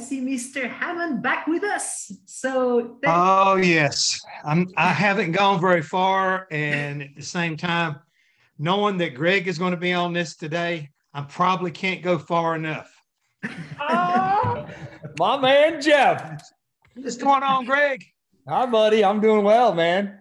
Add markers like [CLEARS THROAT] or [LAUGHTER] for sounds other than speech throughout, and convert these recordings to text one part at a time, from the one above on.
see Mr. Hammond back with us. So, oh yes, I'm. I haven't gone very far, and at the same time, knowing that Greg is going to be on this today, I probably can't go far enough. ah, [LAUGHS] my man Jeff. What's going on, Greg? Hi, buddy. I'm doing well, man.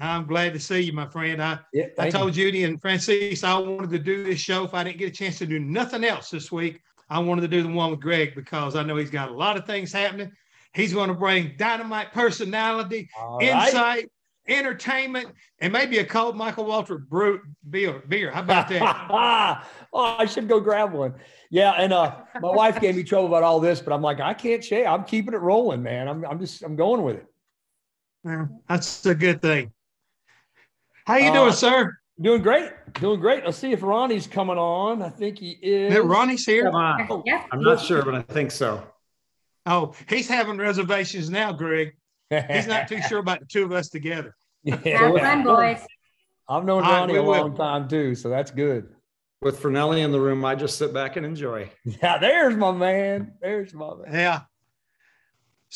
I'm glad to see you, my friend. I, yeah, I told you. Judy and Francis I wanted to do this show if I didn't get a chance to do nothing else this week. I wanted to do the one with Greg because I know he's got a lot of things happening. He's going to bring dynamite personality, All insight, right. entertainment, and maybe a cold Michelob Ultra brew, beer. beer. How about that? [LAUGHS] oh, I should go grab one. Yeah, and uh, my wife gave me trouble about all this, but I'm like, I can't share. I'm keeping it rolling, man. I'm, I'm just, I'm going with it. Yeah, that's a good thing. How you uh, doing, sir? Doing great. Doing great. Let's see if Ronnie's coming on. I think he is. Yeah, Ronnie's here. Oh, I'm not sure, but I think so. Oh, he's having reservations now, Greg. He's not too sure about the two of us together. [LAUGHS] Yeah. Have fun, boys. I've known Ronnie right, a long will. time too, so that's good. With Fernelli in the room, I just sit back and enjoy. [LAUGHS] Yeah, there's my man. There's my man. Yeah.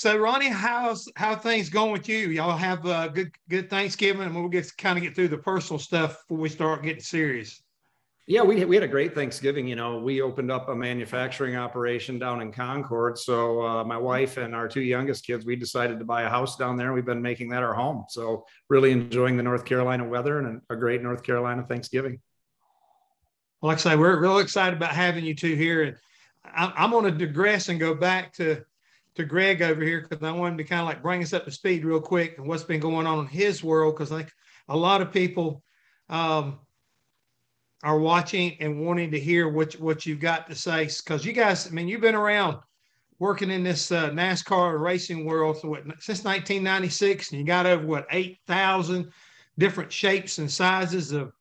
So Ronnie, how's how things going with you? Y'all have a good good Thanksgiving, and we'll get kind of get through the personal stuff before we start getting serious. Yeah, we, we had a great Thanksgiving. You know, we opened up a manufacturing operation down in Concord. So uh, my wife and our two youngest kids, we decided to buy a house down there. We've been making that our home. So really enjoying the North Carolina weather and a great North Carolina Thanksgiving. Well, like I say, we're real excited about having you two here. And I'm going to digress and go back to to Greg over here because I wanted to kind of like bring us up to speed real quick and what's been going on in his world because like a lot of people um, are watching and wanting to hear what what you've got to say because you guys, I mean, you've been around working in this uh, NASCAR racing world so what, since 1996, and you got over what 8,000 different shapes and sizes of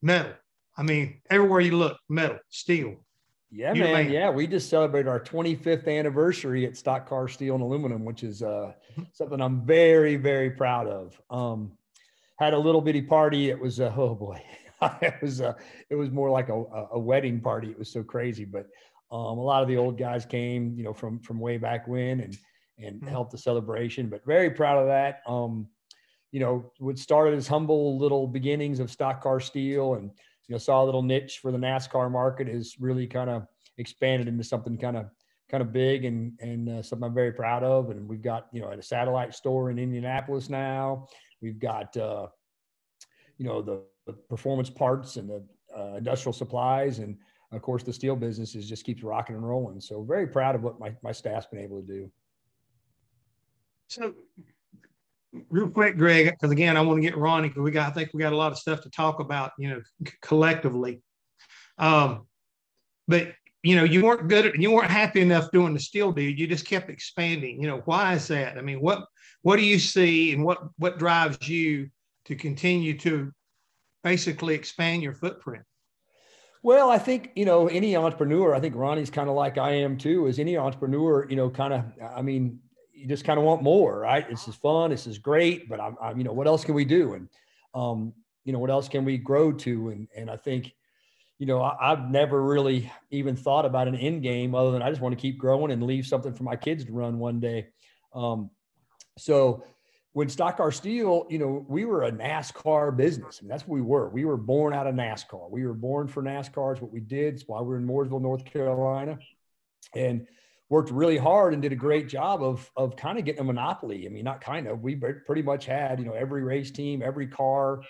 metal. I mean, everywhere you look, metal, steel, yeah, man. Yeah, we just celebrated our 25th anniversary at Stock Car Steel and Aluminum, which is uh, mm-hmm. something I'm very, very proud of. Um, had a little bitty party. It was uh, [LAUGHS] oh boy, it was uh, it was more like a, a wedding party. It was so crazy, but um, a lot of the old guys came, you know, from from way back when, and and mm-hmm. helped the celebration. But very proud of that. Um, you know, what started as humble little beginnings of Stock Car Steel and you know saw a little niche for the NASCAR market has really kind of expanded into something kind of kind of big and and uh, something I'm very proud of. And we've got you know at a satellite store in Indianapolis now. We've got uh, you know the, the, performance parts and the uh, industrial supplies and of course the steel business is just keeps rocking and rolling. So very proud of what my my staff's been able to do. So real quick, Greg, because again, I want to get Ronnie because we got, I think we got a lot of stuff to talk about, you know, c- collectively. Um, but you know, you weren't good, at, you weren't happy enough doing the steel deal. You just kept expanding. You know, why is that? I mean, what what do you see, and what what drives you to continue to basically expand your footprint? Well, I think, you know, any entrepreneur, I think Ronnie's kind of like I am too, is any entrepreneur, you know, kind of, I mean, you just kind of want more, right? This is fun. This is great, but I'm, I'm, you know, what else can we do? And, um, you know, what else can we grow to? And, and I think, you know, I, have never really even thought about an end game other than I just want to keep growing and leave something for my kids to run one day. Um, so when Stock Car Steel, you know, we were a NASCAR business. I mean, that's what we were. We were born out of NASCAR. We were born for NASCAR. It's what we did. It's why we're in Mooresville, North Carolina. And worked really hard and did a great job of of kind of getting a monopoly. I mean, not kind of. We pretty much had you know every race team, every car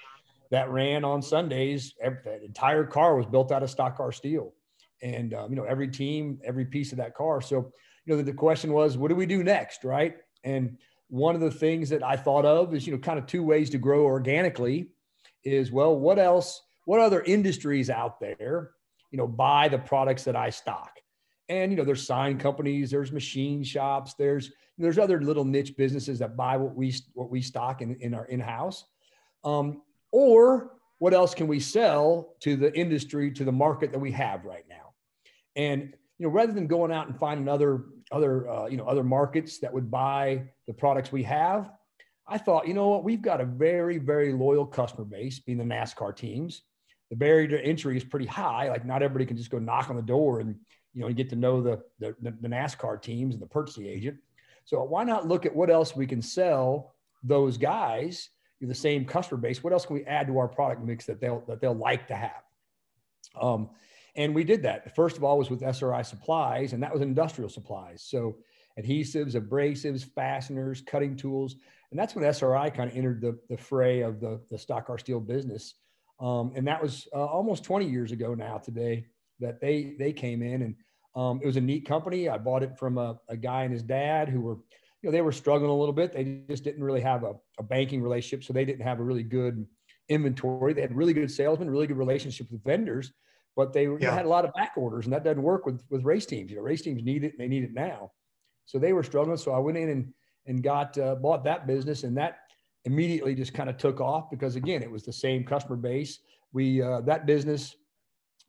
that ran on Sundays. Every, the entire car was built out of stock car steel, and um, you know every team, every piece of that car. So you know the, the question was, what do we do next, right? And one of the things that I thought of is you know kind of two ways to grow organically is well, what else? What other industries out there, you know, buy the products that I stock? And you know, there's sign companies, there's machine shops, there's there's other little niche businesses that buy what we what we stock in, in our in-house. Um, or what else can we sell to the industry, to the market that we have right now? And you know, rather than going out and finding other other uh, you know other markets that would buy the products we have, I thought, you know what, we've got a very very loyal customer base, being the NASCAR teams. The barrier to entry is pretty high. Like not everybody can just go knock on the door and you know, you get to know the, the, the NASCAR teams and the purchasing agent. So why not look at what else we can sell those guys, the same customer base? What else can we add to our product mix that they'll that they'll like to have? Um, and we did that. First of all, was with SRI Supplies, and that was industrial supplies. So adhesives, abrasives, fasteners, cutting tools, and that's when SRI kind of entered the, the fray of the, the stock car steel business. Um, and that was uh, almost 20 years ago now today that they they came in and um, it was a neat company. I bought it from a, a, guy and his dad who were, you know, they were struggling a little bit. They just didn't really have a, a banking relationship, so they didn't have a really good inventory. They had really good salesmen, really good relationship with vendors, but they, yeah. had a lot of back orders, and that doesn't work with with race teams. You know, race teams need it, and they need it now. So they were struggling. So I went in and and got uh, bought that business, and that immediately just kind of took off because again, it was the same customer base. We uh, that business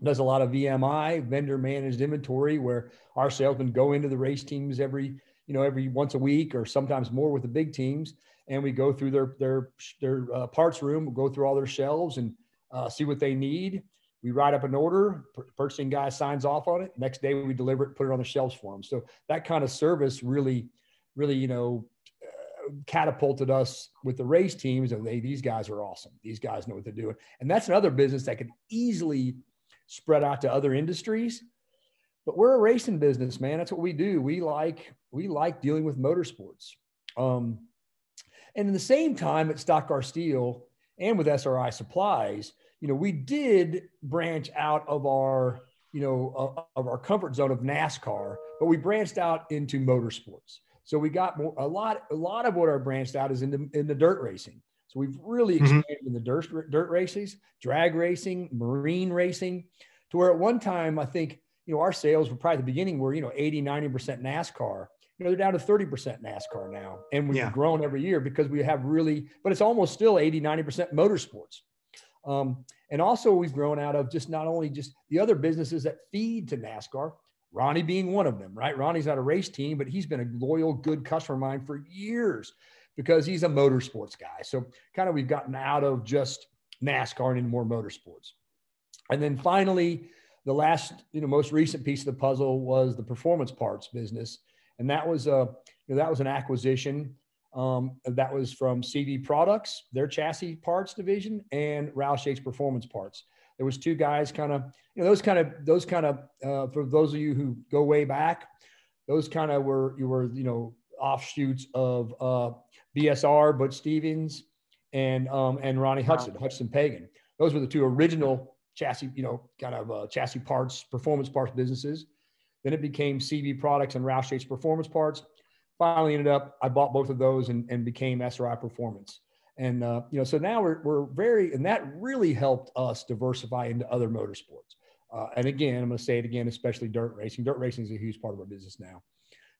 does a lot of VMI, vendor managed inventory, where our salesmen go into the race teams every, you know, every once a week or sometimes more with the big teams, and we go through their their their uh, parts room, we'll go through all their shelves and uh, see what they need. We write up an order, purchasing guy signs off on it. Next day we deliver it, put it on the shelves for them. So that kind of service really, really, you know, uh, catapulted us with the race teams. And hey, these guys are awesome. These guys know what they're doing. And that's another business that could easily spread out to other industries. But we're a racing business, man. That's what we do. We like we like dealing with motorsports. Um, and in the same time at Stock Car Steel and with SRI Supplies, you know, we did branch out of our you know of our comfort zone of NASCAR, but we branched out into motorsports. So we got more, a lot a lot of what our branched out is in the in the dirt racing. So we've really mm-hmm. expanded mm-hmm. in the dirt, dirt races, drag racing, marine racing, to where at one time, I think, you know, our sales were probably the beginning were, you know, 80, 90% NASCAR. You know, they're down to 30% NASCAR now. And we've yeah. grown every year because we have really, but it's almost still 80, 90% motorsports. Um, and also we've grown out of just not only just the other businesses that feed to NASCAR, Ronnie being one of them, right? Ronnie's not a race team, but he's been a loyal, good customer of mine for years because he's a motorsports guy. So kind of we've gotten out of just NASCAR and into more motorsports. And then finally, the last, you know, most recent piece of the puzzle was the performance parts business, and that was a, you know, that was an acquisition um, that was from CV Products, their chassis parts division, and Roush Yates Performance Parts. There was two guys, kind of, you know, those kind of, those kind of, uh, for those of you who go way back, those kind of were, you were, you know, offshoots of uh, BSR, Butch Stevens, and um, and Ronnie Hutcherson, Hutcherson Pagan. Those were the two original chassis, you know, kind of uh, chassis parts, performance parts businesses. Then it became CV Products and Roush Yates Performance Parts. Finally, ended up I bought both of those and, and became SRI Performance. And uh, you know, so now we're we're very, and that really helped us diversify into other motorsports. Uh, and again, I'm going to say it again, especially dirt racing. Dirt racing is a huge part of our business now.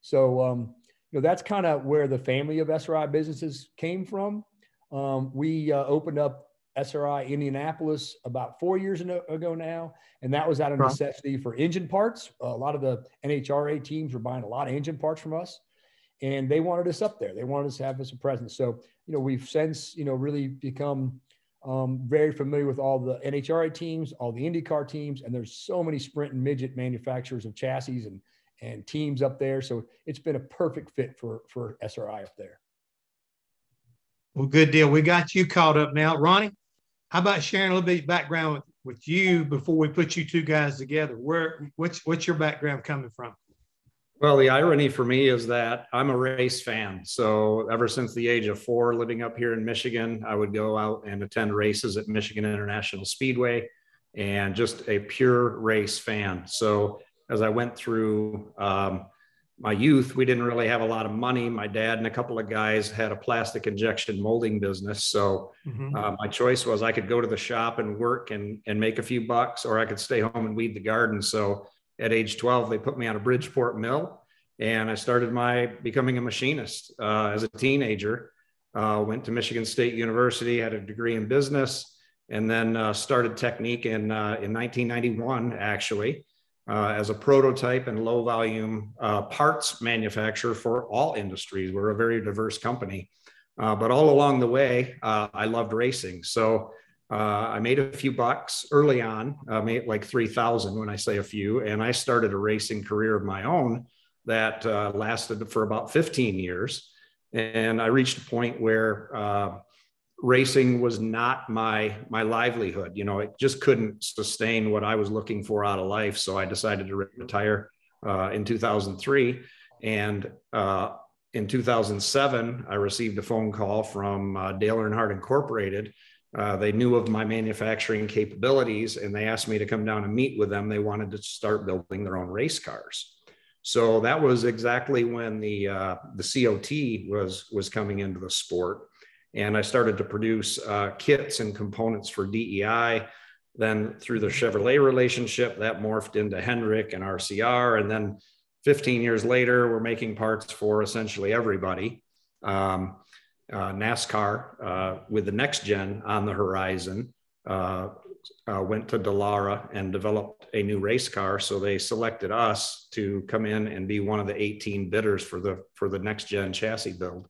So um, you know, that's kind of where the family of SRI businesses came from. Um, we uh, opened up SRI Indianapolis about four years ago now, and that was out of necessity for engine parts. a lot of the NHRA teams were buying a lot of engine parts from us, and they wanted us up there. They wanted us to have us a presence. So, you know, we've since, you know, really become um, very familiar with all the NHRA teams, all the IndyCar teams, and there's so many sprint and midget manufacturers of chassis and and teams up there. So it's been a perfect fit for for SRI up there. Well, good deal. We got you caught up now, Ronnie. How about sharing a little bit of background with, with you before we put you two guys together? Where what's what's your background coming from? Well, the irony for me is that I'm a race fan. So ever since the age of four, living up here in Michigan, I would go out and attend races at Michigan International Speedway and just a pure race fan. So as I went through um, my youth, we didn't really have a lot of money. My dad and a couple of guys had a plastic injection molding business. So mm-hmm. uh, my choice was I could go to the shop and work and, and make a few bucks, or I could stay home and weed the garden. So at age 12, they put me on a Bridgeport mill and I started my becoming a machinist uh, as a teenager. Uh, went to Michigan State University, had a degree in business, and then uh, started Technique in, uh, in 1991, actually uh, as a prototype and low volume uh, parts manufacturer for all industries. We're a very diverse company. Uh, but all along the way, uh, I loved racing. So uh, I made a few bucks early on, uh, made like 3,000 when I say a few. And I started a racing career of my own that lasted for about 15 years. And I reached a point where racing was not my my livelihood. You know, it just couldn't sustain what I was looking for out of life. So I decided to retire uh, in 2003. And uh, in 2007, I received a phone call from Dale Earnhardt Incorporated uh, they knew of my manufacturing capabilities and they asked me to come down and meet with them. They wanted to start building their own race cars. So that was exactly when the uh, the COT was was coming into the sport, and I started to produce uh, kits and components for DEI. Then through the Chevrolet relationship, that morphed into Hendrick and RCR, and then 15 years later, we're making parts for essentially everybody. Um, uh, NASCAR uh, with the next gen on the horizon uh, uh, went to Dallara and developed a new race car. So they selected us to come in and be one of the 18 bidders for the for the next gen chassis build.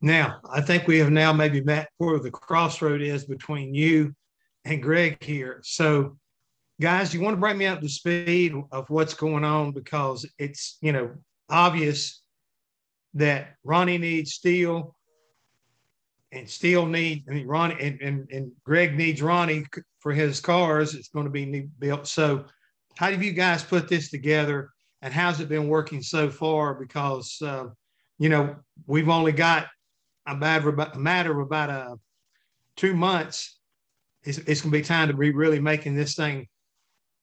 Now, I think we have now maybe met where the crossroad is between you and Greg here. So, guys, you want to bring me up to speed of what's going on because it's you know obvious that Ronnie needs steel and steel needs, I mean, Ronnie and, and, and Greg needs Ronnie for his cars. It's going to be built. So, how have you guys put this together and how's it been working so far? Because, uh, you know, we've only got a matter of, a matter of about uh, two months. It's, it's going to be time to be really making this thing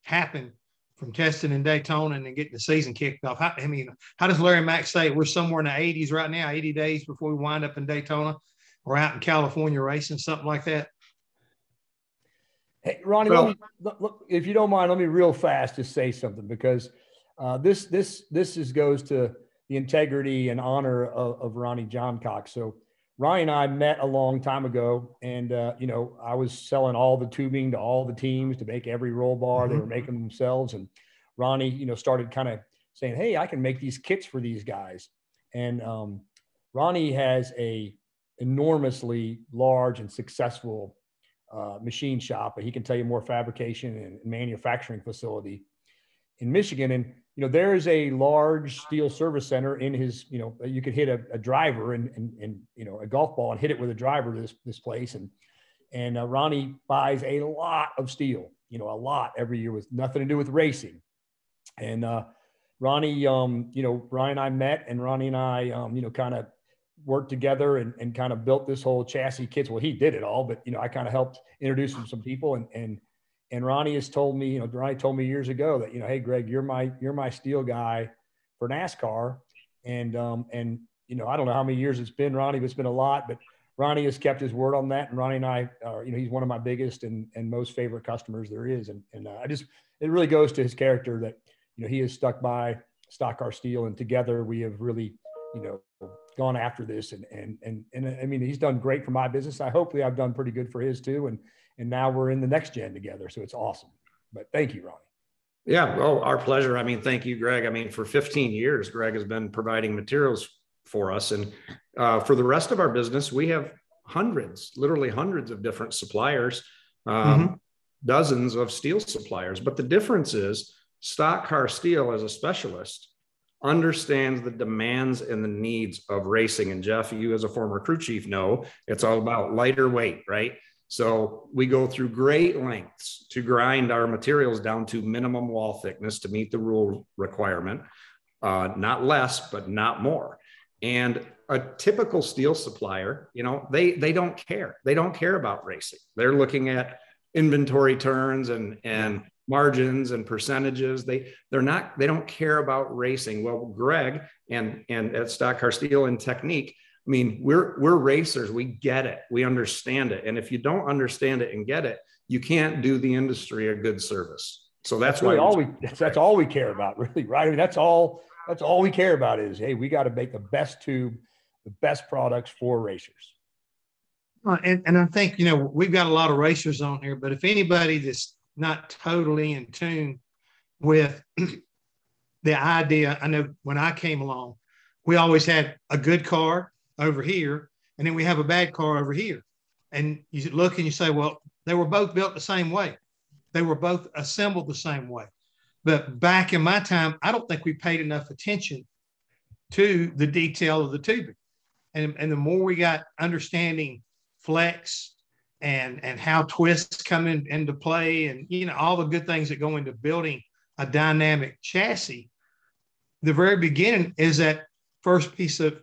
happen from testing in Daytona and then getting the season kicked off. How, I mean, how does Larry Mack say we're somewhere in the 80s right now, 80 days before we wind up in Daytona or out in California racing, something like that? Hey, Ronnie, well, me, look, if you don't mind, let me real fast just say something because uh, this this this is goes to the integrity and honor of, of Ronnie Johncock. So Ronnie and I met a long time ago, and uh, you know, I was selling all the tubing to all the teams to make every roll bar. Mm-hmm. They were making themselves, and Ronnie, you know, started kind of saying, "Hey, I can make these kits for these guys." And um, Ronnie has a enormously large and successful uh, machine shop, but he can tell you more fabrication and manufacturing facility in Michigan. And you know, there is a large steel service center in his, you know, you could hit a, a driver and, and, and, you know, a golf ball and hit it with a driver to this, this place. And, and uh, Ronnie buys a lot of steel, you know, a lot every year with nothing to do with racing. And uh, Ronnie, um, you know, Ryan and I met and Ronnie and I, um, you know, kind of worked together and, and kind of built this whole chassis kits. Well, he did it all, but, you know, I kind of helped introduce him to some people and, and, and Ronnie has told me, you know, Ronnie told me years ago that, you know, hey, Greg, you're my you're my steel guy for NASCAR. And um, and you know, I don't know how many years it's been, Ronnie, but it's been a lot. But Ronnie has kept his word on that. And Ronnie and I are, you know, he's one of my biggest and, and most favorite customers there is. And, and uh, I just, it really goes to his character that, you know, he has stuck by Stock Car Steel and together we have really, you know, gone after this. And, and, and, and I mean, he's done great for my business. I hopefully I've done pretty good for his too. And, and now we're in the next gen together. So it's awesome. But thank you, Ronnie. Yeah, well, our pleasure. I mean, thank you, Greg. I mean, for 15 years, Greg has been providing materials for us. And uh, for the rest of our business, we have hundreds, literally hundreds of different suppliers, um, mm-hmm. dozens of steel suppliers. But the difference is Stock Car Steel, as a specialist, understands the demands and the needs of racing. And Jeff, you as a former crew chief know it's all about lighter weight, right? So we go through great lengths to grind our materials down to minimum wall thickness to meet the rule requirement, uh, not less, but not more. And a typical steel supplier, you know, they they don't care. They don't care about racing. They're looking at inventory turns and and margins and percentages. They they're not they don't care about racing. Well, Greg and and at Stock Car Steel and Technique, I mean, we're we're racers. We get it. We understand it. And if you don't understand it and get it, you can't do the industry a good service. So that's, that's really why all we that's, that's all we care about, [LAUGHS] really, right? I mean, that's all that's all we care about is hey, we got to make the best tube, the best products for racers. Uh, and, and I think you know we've got a lot of racers on here, but if anybody that's not totally in tune with [CLEARS THROAT] the idea, I know when I came along, we always had a good car over here, and then we have a bad car over here. and you look and you say, well, they were both built the same way. They were both assembled the same way. But back in my time, I don't think we paid enough attention to the detail of the tubing. And, and the more we got understanding flex and, and how twists come in, into play and, you know, all the good things that go into building a dynamic chassis, the very beginning is that first piece of,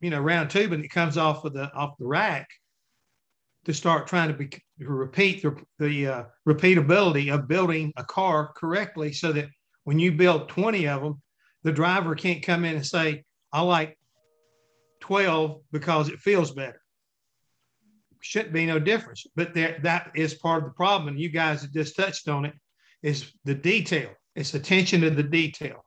you know, round tubing that comes off of the, off the rack to start trying to, be, to repeat the, the uh, repeatability of building a car correctly so that when you build 20 of them, the driver can't come in and say, I like 12 because it feels better. Shouldn't be no difference, but that, that is part of the problem. And you guys have just touched on it is the detail. It's attention to the detail.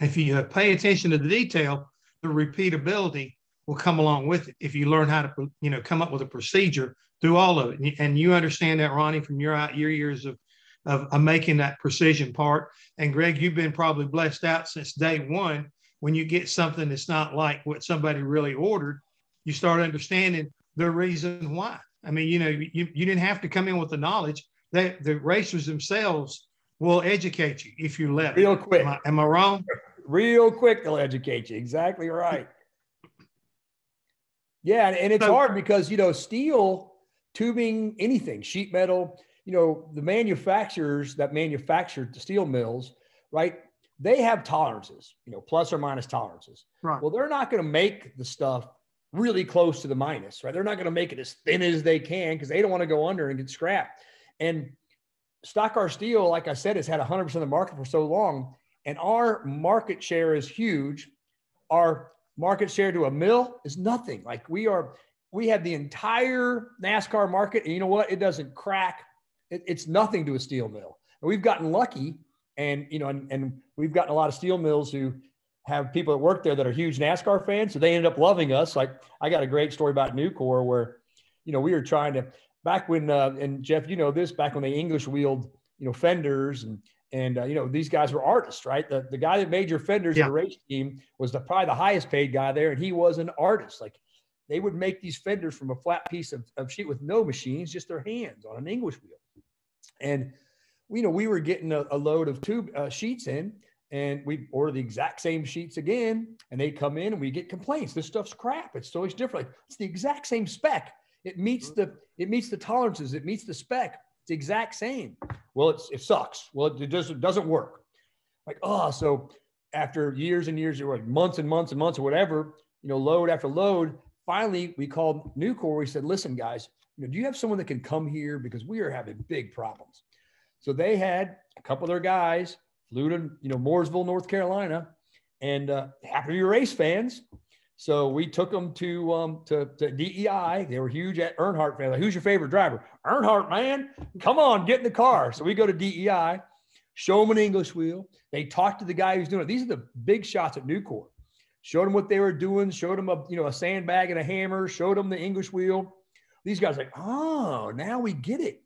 If you pay attention to the detail, the repeatability will come along with it. If you learn how to, you know, come up with a procedure through all of it, and you understand that, Ronnie, from your your years of, of, of making that precision part. And Greg, you've been probably blessed out since day one. When you get something that's not like what somebody really ordered, you start understanding the reason why. I mean, you know, you, you didn't have to come in with the knowledge. That the racers themselves will educate you if you let real quick. Am I, am I wrong? Real quick, they'll educate you. Exactly right. Yeah, and, and it's so, hard because you know steel, tubing, anything, sheet metal. You know the manufacturers that manufacture the steel mills, right? They have tolerances, you know, plus or minus tolerances. Right. Well, they're not going to make the stuff really close to the minus, right? They're not going to make it as thin as they can because they don't want to go under and get scrapped. And stock car steel, like I said, has had 100% of the market for so long, and our market share is huge. Our market share to a mill is nothing. Like we are, we have the entire NASCAR market, and you know what? It doesn't crack. It, it's nothing to a steel mill. And we've gotten lucky, and you know, and, and we've gotten a lot of steel mills who have people that work there that are huge NASCAR fans, so they end up loving us. Like I got a great story about Nucor where, you know, we were trying to back when, uh, and Jeff, you know this, back when they English wheeled, you know, fenders and and uh, you know, these guys were artists, right? The, the guy that made your fenders yeah. in the race team was the probably the highest paid guy there, and he was an artist. Like they would make these fenders from a flat piece of, of sheet with no machines, just their hands on an English wheel. And you know, we were getting a, a load of tube uh, sheets in, and we order the exact same sheets again, and they come in, and we get complaints. This stuff's crap. It's always different. Like, it's the exact same spec. It meets the it meets the tolerances. It meets the spec it's the exact same. Well, it's, it sucks. Well, it, just it doesn't work. Like, oh, so after years and years, or like months and months and months or whatever, you know, load after load, finally we called Nucor. We said, listen, guys, you know, do you have someone that can come here because we are having big problems? So they had a couple of their guys flew to, you know, Mooresville, North Carolina, and uh, happened to be race fans. So we took them to um, to, to DEI. They were huge at Earnhardt family. Who's your favorite driver? Earnhardt, man. Come on, get in the car. So we go to DEI, show them an English wheel. They talk to the guy who's doing it. These are the big shots at Nucor. Showed them what they were doing. Showed them a you know a sandbag and a hammer. Showed them the English wheel. These guys like, oh, now we get it.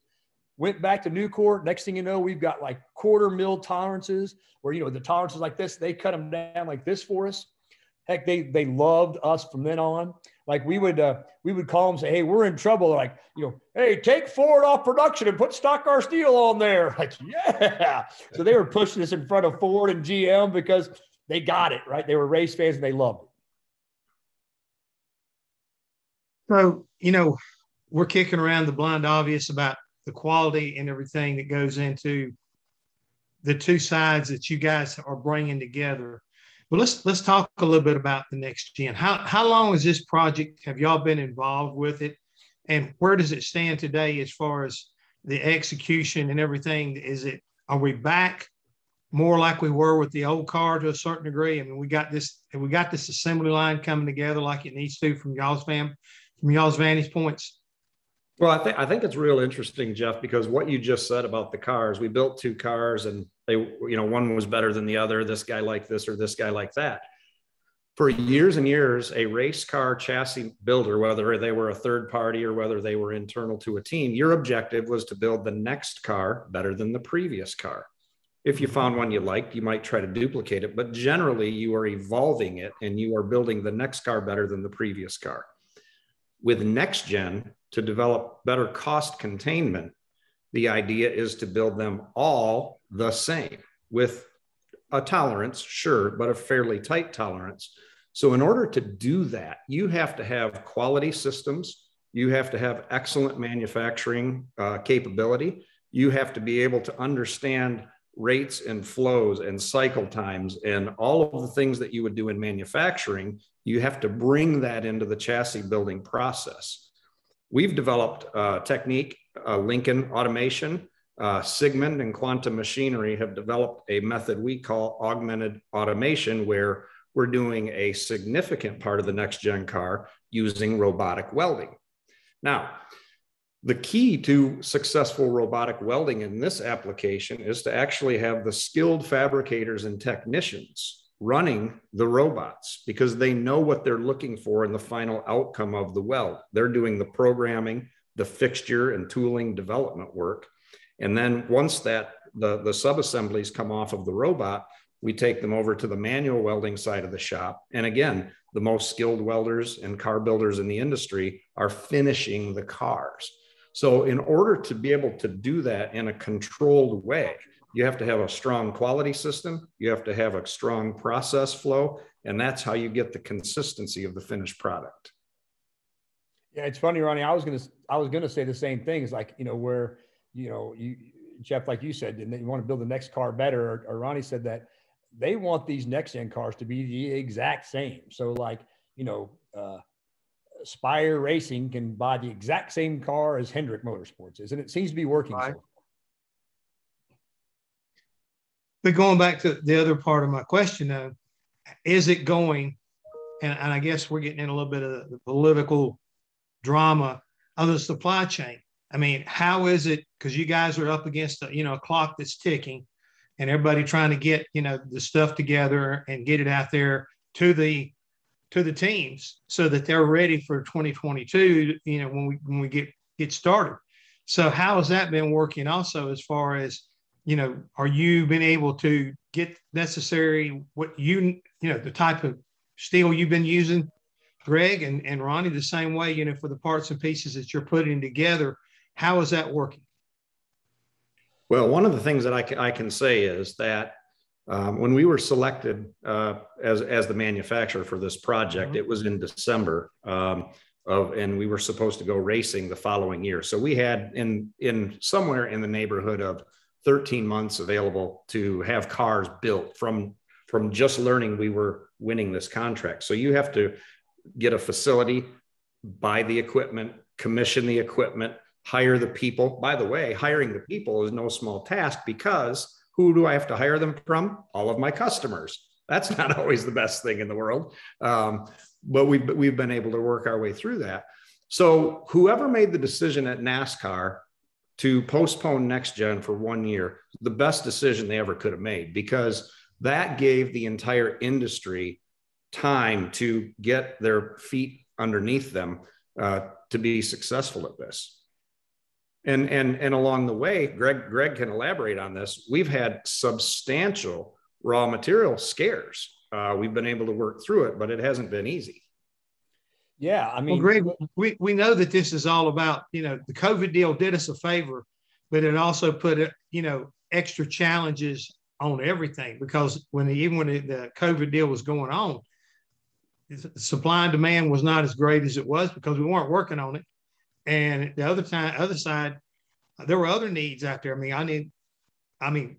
Went back to New Nucor. Next thing you know, we've got like quarter mil tolerances where you know the tolerances like this. They cut them down like this for us Heck, they they loved us from then on. Like we would uh, we would call them say, "Hey, we're in trouble." like you know, "Hey, take Ford off production and put Stock Car Steel on there." [LAUGHS] Like yeah. So they were pushing us in front of Ford and GM because they got it right. They were race fans and they loved it. So you know, we're kicking around the blind obvious about the quality and everything that goes into the two sides that you guys are bringing together well, let's let's talk a little bit about the next gen. How how long is this project? Have y'all been involved with it, and where does it stand today as far as the execution and everything? Is it are we back more like we were with the old car to a certain degree? I mean, we got this we got this assembly line coming together like it needs to from y'all's fam from y'all's vantage points. Well, I think I think it's real interesting, Jeff, because what you just said about the cars, we built two cars and they, you know, one was better than the other. This guy like this or this guy like that. For years and years, a race car chassis builder, whether they were a third party or whether they were internal to a team, your objective was to build the next car better than the previous car. If you found one you liked, you might try to duplicate it, but generally you are evolving it and you are building the next car better than the previous car. With next gen, to develop better cost containment, the idea is to build them all the same with a tolerance, sure, but a fairly tight tolerance. So, in order to do that, you have to have quality systems, you have to have excellent manufacturing uh, capability, you have to be able to understand rates and flows and cycle times and all of the things that you would do in manufacturing. You have to bring that into the chassis building process. We've developed a technique, uh, Lincoln Automation, uh, Siegmund and Quantum Machinery have developed a method we call augmented automation, where we're doing a significant part of the next gen car using robotic welding. Now, the key to successful robotic welding in this application is to actually have the skilled fabricators and technicians running the robots because they know what they're looking for in the final outcome of the weld. They're doing the programming, the fixture and tooling development work. And then once that the, the sub-assemblies come off of the robot, we take them over to the manual welding side of the shop. And again, the most skilled welders and car builders in the industry are finishing the cars. So, in order to be able to do that in a controlled way, you have to have a strong quality system, you have to have a strong process flow, and that's how you get the consistency of the finished product. Yeah, it's funny, Ronnie. I was gonna I was gonna say the same thing. It's like you know where you know you Jeff, like you said, and you want to build the next car better. Or, or Ronnie said that they want these next gen cars to be the exact same. So like you know, uh, Spire Racing can buy the exact same car as Hendrick Motorsports is, and it seems to be working. Right. So. But going back to the other part of my question, though, is it going? And, and I guess we're getting in a little bit of the political drama of the supply chain. I mean, how is it? Because you guys are up against a, you know a clock that's ticking, and everybody trying to get you know the stuff together and get it out there to the to the teams so that they're ready for 2022. You know when we when we get get started. So how has that been working? Also, as far as you know, are you been able to get necessary what you you know the type of steel you've been using Greg and, and Ronnie the same way, you know, for the parts and pieces that you're putting together. How is that working? Well, one of the things that I can, I can say is that um, when we were selected uh, as, as the manufacturer for this project, mm-hmm. it was in December um, of, and we were supposed to go racing the following year. So we had in, in somewhere in the neighborhood of 13 months available to have cars built from, from just learning we were winning this contract. So you have to get a facility, buy the equipment, commission the equipment, hire the people. By the way, hiring the people is no small task because who do I have to hire them from? All of my customers. That's [LAUGHS] not always the best thing in the world. Um, but we've, we've been able to work our way through that. So, whoever made the decision at NASCAR to postpone next gen for one year, the best decision they ever could have made because that gave the entire industry time to get their feet underneath them uh, to be successful at this. And, and, and along the way, Greg, Greg can elaborate on this. We've had substantial raw material scares. Uh, we've been able to work through it, but it hasn't been easy. Yeah, I mean, well, Greg, we, we know that this is all about, you know, the COVID deal did us a favor, but it also put, you know, extra challenges on everything because when the, even when the COVID deal was going on, supply and demand was not as great as it was because we weren't working on it. And the other time, other side, there were other needs out there. I mean, I need, I mean,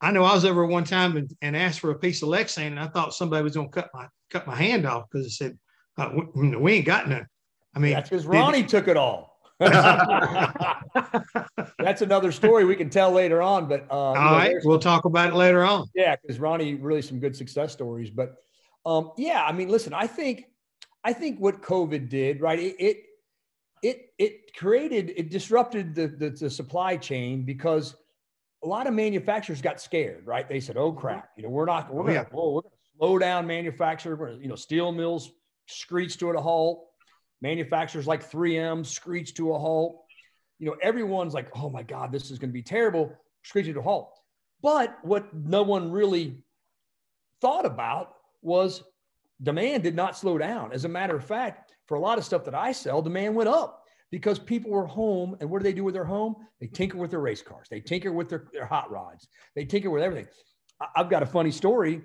I know I was over one time and, and asked for a piece of Lexan, and I thought somebody was going to cut my cut my hand off because it said uh, we, we, ain't got none. I mean, that's because Ronnie did, took it all. [LAUGHS] that's another story we can tell later on. But uh, all know, right, we'll talk about it later on. Yeah, because Ronnie really some good success stories. But um, yeah, I mean, listen, I think I think what COVID did, right? It it it, it created it disrupted the, the, the supply chain because a lot of manufacturers got scared, right? They said, "Oh crap, you know, we're not we're gonna, oh, we're gonna slow down manufacturing. We're, you know, steel mills screech to a halt. Manufacturers like 3M screech to a halt. You know, everyone's like, "Oh my God, this is going to be terrible," screeching to a halt. But what no one really thought about was demand did not slow down. As a matter of fact, for a lot of stuff that I sell, demand went up because people were home. And what do they do with their home? They tinker with their race cars, they tinker with their, their hot rods, they tinker with everything. I've got a funny story.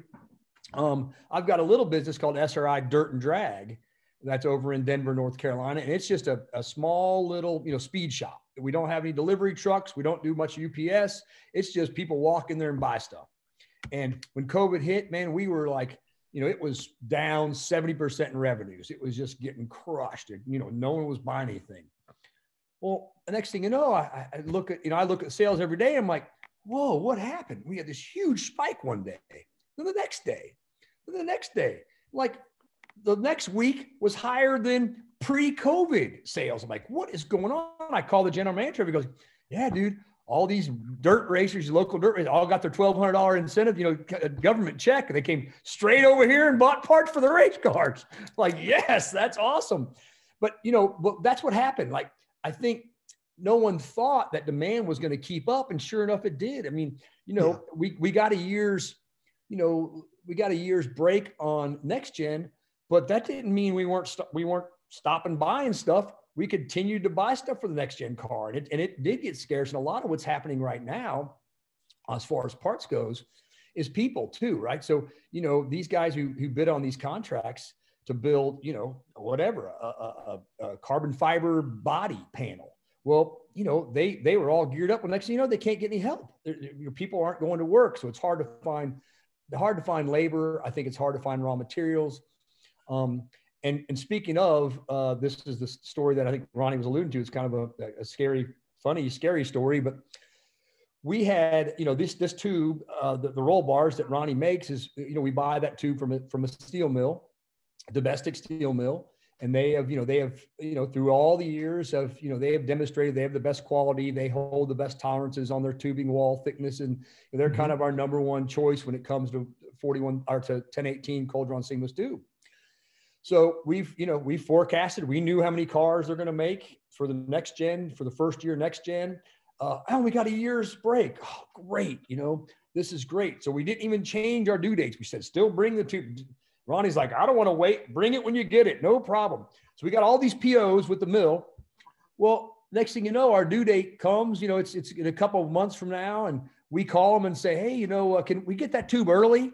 Um, I've got a little business called SRI Dirt and Drag that's over in Denver, North Carolina. And it's just a, a small little, you know, speed shop. We don't have any delivery trucks. We don't do much UPS. It's just people walk in there and buy stuff. And when COVID hit, man, we were like, you know, it was down 70% in revenues. It was just getting crushed. You know, no one was buying anything. Well, the next thing you know, I, I look at, you know, I look at sales every day. I'm like, whoa, what happened? We had this huge spike one day. Then the next day, the next day, like the next week was higher than pre-COVID sales. I'm like, what is going on? I call the general manager. He goes, yeah, dude, all these dirt racers, local dirt racers, all got their $1,200 incentive, you know, uh, government check. And They came straight over here and bought parts for the race cars. [LAUGHS] Like, yes, that's awesome. But, you know, but that's what happened. Like, I think no one thought that demand was going to keep up. And sure enough, it did. I mean, you know, yeah. we, we got a year's, you know, we got a year's break on next gen, but that didn't mean we weren't, st- we weren't stopping buying stuff we continued to buy stuff for the next gen car. And it, and it did get scarce. And a lot of what's happening right now, as far as parts goes, is people too, right? So, you know, these guys who, who bid on these contracts to build, you know, whatever, a, a, a carbon fiber body panel. Well, you know, they they were all geared up. Well, next thing you know, they can't get any help. Your people aren't going to work, so it's hard to find hard to find labor. I think it's hard to find raw materials. Um, and, and speaking of, uh, this is the story that I think Ronnie was alluding to. It's kind of a, a scary, funny, scary story, but we had, you know, this this tube, uh, the, the roll bars that Ronnie makes is, you know, we buy that tube from a, from a steel mill, domestic steel mill, and they have, you know, they have, you know, through all the years of, you know, they have demonstrated they have the best quality, they hold the best tolerances on their tubing wall thickness, and they're kind mm-hmm. of our number one choice when it comes to 41 or to 1018 cold drawn seamless tube. So we've, you know, we forecasted, we knew how many cars they're going to make for the next gen, for the first year, next gen. Uh, oh, we got a year's break. Oh, great. You know, this is great. So we didn't even change our due dates. We said, still bring the two. Ronnie's like, I don't want to wait. Bring it when you get it. No problem. So we got all these POs with the mill. Well, next thing you know, our due date comes, you know, it's, it's in a couple of months from now. And we call them and say, Hey, you know, uh, can we get that tube early?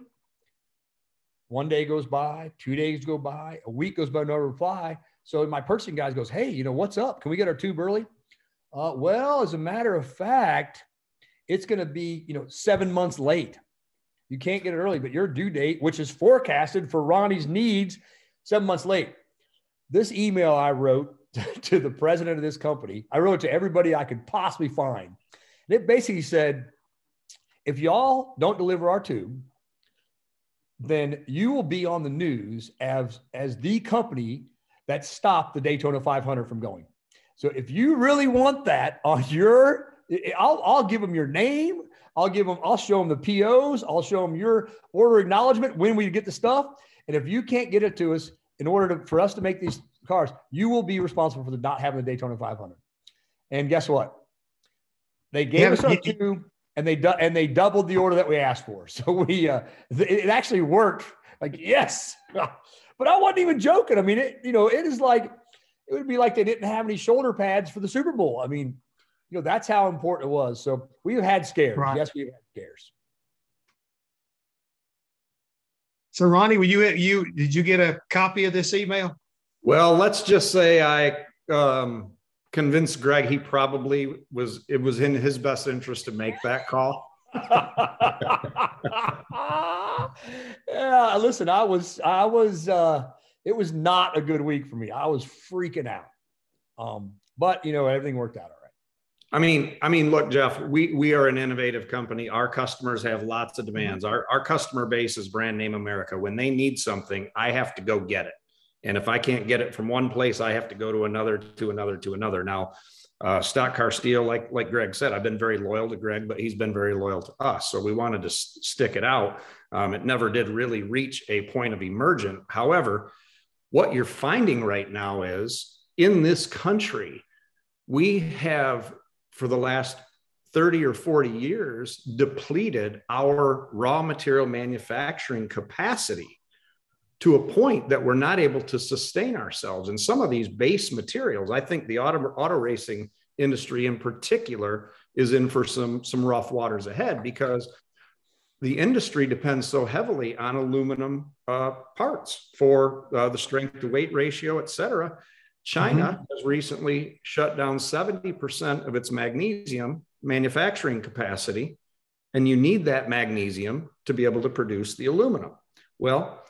One day goes by, two days go by, a week goes by, no reply. So my purchasing guys goes, Hey, you know, what's up? Can we get our tube early? Uh, well, as a matter of fact, it's going to be, you know, seven months late. You can't get it early, but your due date, which is forecasted for Ronnie's needs, seven months late. This email I wrote [LAUGHS] to the president of this company, I wrote to everybody I could possibly find. And it basically said, if y'all don't deliver our tube, then you will be on the news as as the company that stopped the Daytona 500 from going. So if you really want that on your, I'll I'll give them your name. I'll give them. I'll show them the POs. I'll show them your order acknowledgement when we get the stuff. And if you can't get it to us in order to, for us to make these cars, you will be responsible for the not having the Daytona 500. And guess what? They gave yeah, us our two and they and they doubled the order that we asked for. [LAUGHS] So we uh, it actually worked. Like yes, [LAUGHS] but I wasn't even joking. I mean, it you know it is like it would be like they didn't have any shoulder pads for the Super Bowl. I mean, you know that's how important it was. So we've had scares. Right. Yes, we've had scares. So Ronnie, were you you did you get a copy of this email? Well, let's just say I um, convinced Greg he probably was it was in his best interest to make that call. [LAUGHS] yeah, listen, I was I was uh it was not a good week for me. I was freaking out. Um, but you know, everything worked out all right. I mean, I mean, look, Jeff, we we are an innovative company. Our customers have lots of demands. Our our customer base is brand name America. When they need something, I have to go get it. And if I can't get it from one place, I have to go to another, to another, to another. Now, uh, stock car steel, like like Greg said, I've been very loyal to Greg, but he's been very loyal to us. So we wanted to s- stick it out. Um, it never did really reach a point of emergent. However, what you're finding right now is in this country, we have for the last 30 or 40 years depleted our raw material manufacturing capacity to a point that we're not able to sustain ourselves. And some of these base materials, I think the auto, auto racing industry in particular is in for some, some rough waters ahead because the industry depends so heavily on aluminum uh, parts for uh, the strength to weight ratio, et cetera. China mm-hmm. has recently shut down 70% of its magnesium manufacturing capacity, and you need that magnesium to be able to produce the aluminum. Well,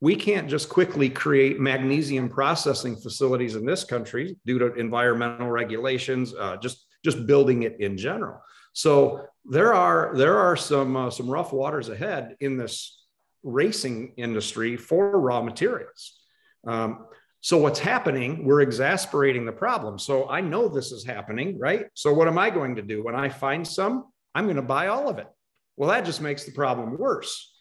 we can't just quickly create magnesium processing facilities in this country due to environmental regulations, uh, just just building it in general. So there are there are some uh, some rough waters ahead in this racing industry for raw materials. Um, so what's happening? We're exasperating the problem. So I know this is happening, right? So what am I going to do when I find some? I'm going to buy all of it. Well, that just makes the problem worse.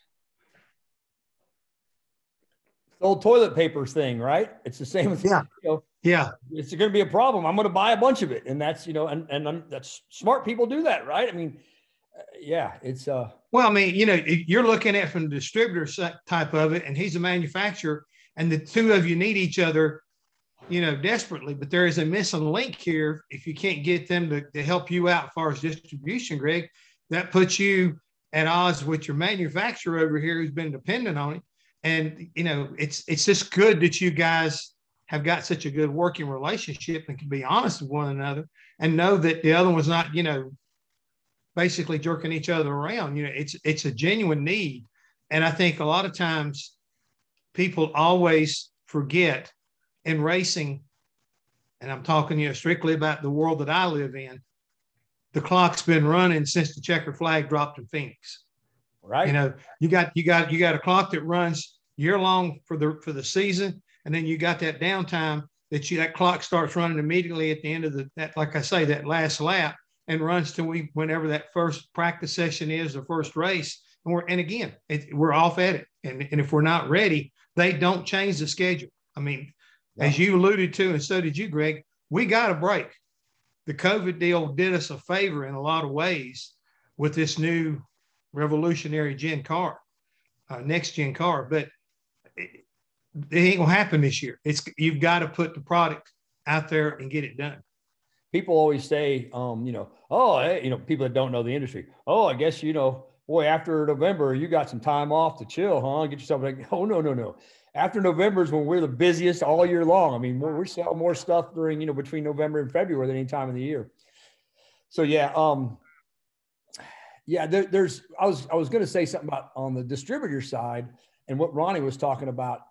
The old toilet paper thing, right? It's the same with yeah. You know, yeah. It's going to be a problem. I'm going to buy a bunch of it, and that's you know, and and I'm, that's smart people do that, right? I mean, uh, yeah, it's uh. Well, I mean, you know, you're looking at from the distributor type of it, and he's a manufacturer, and the two of you need each other, you know, desperately. But there is a missing link here. If you can't get them to, to help you out as far as distribution, Greg, that puts you at odds with your manufacturer over here who's been dependent on it and you know it's it's just good that you guys have got such a good working relationship and can be honest with one another and know that the other one's not you know basically jerking each other around you know it's it's a genuine need and i think a lot of times people always forget in racing and i'm talking you know strictly about the world that i live in the clock's been running since the checker flag dropped in phoenix right you know you got you got you got a clock that runs year long for the for the season, and then you got that downtime that you that clock starts running immediately at the end of the that like I say that last lap and runs to we whenever that first practice session is the first race. And we're and again it, we're off at it, and and if we're not ready, they don't change the schedule. I mean, yeah. as you alluded to, and so did you, Greg. We got a break. The COVID deal did us a favor in a lot of ways with this new revolutionary gen car, uh, next gen car. But it, ain't gonna happen this year. It's you've got to put the product out there and get it done. People always say, um, you know, oh, hey, you know, people that don't know the industry. Oh, I guess you know, boy, after November, you got some time off to chill, huh? Get yourself like, [LAUGHS] oh no, no, no. After November is when we're the busiest all year long. I mean, we sell more stuff during, you know, between November and February than any time of the year. So yeah, um, yeah, there, there's. I was I was going to say something about on the distributor side and what Ronnie was talking about,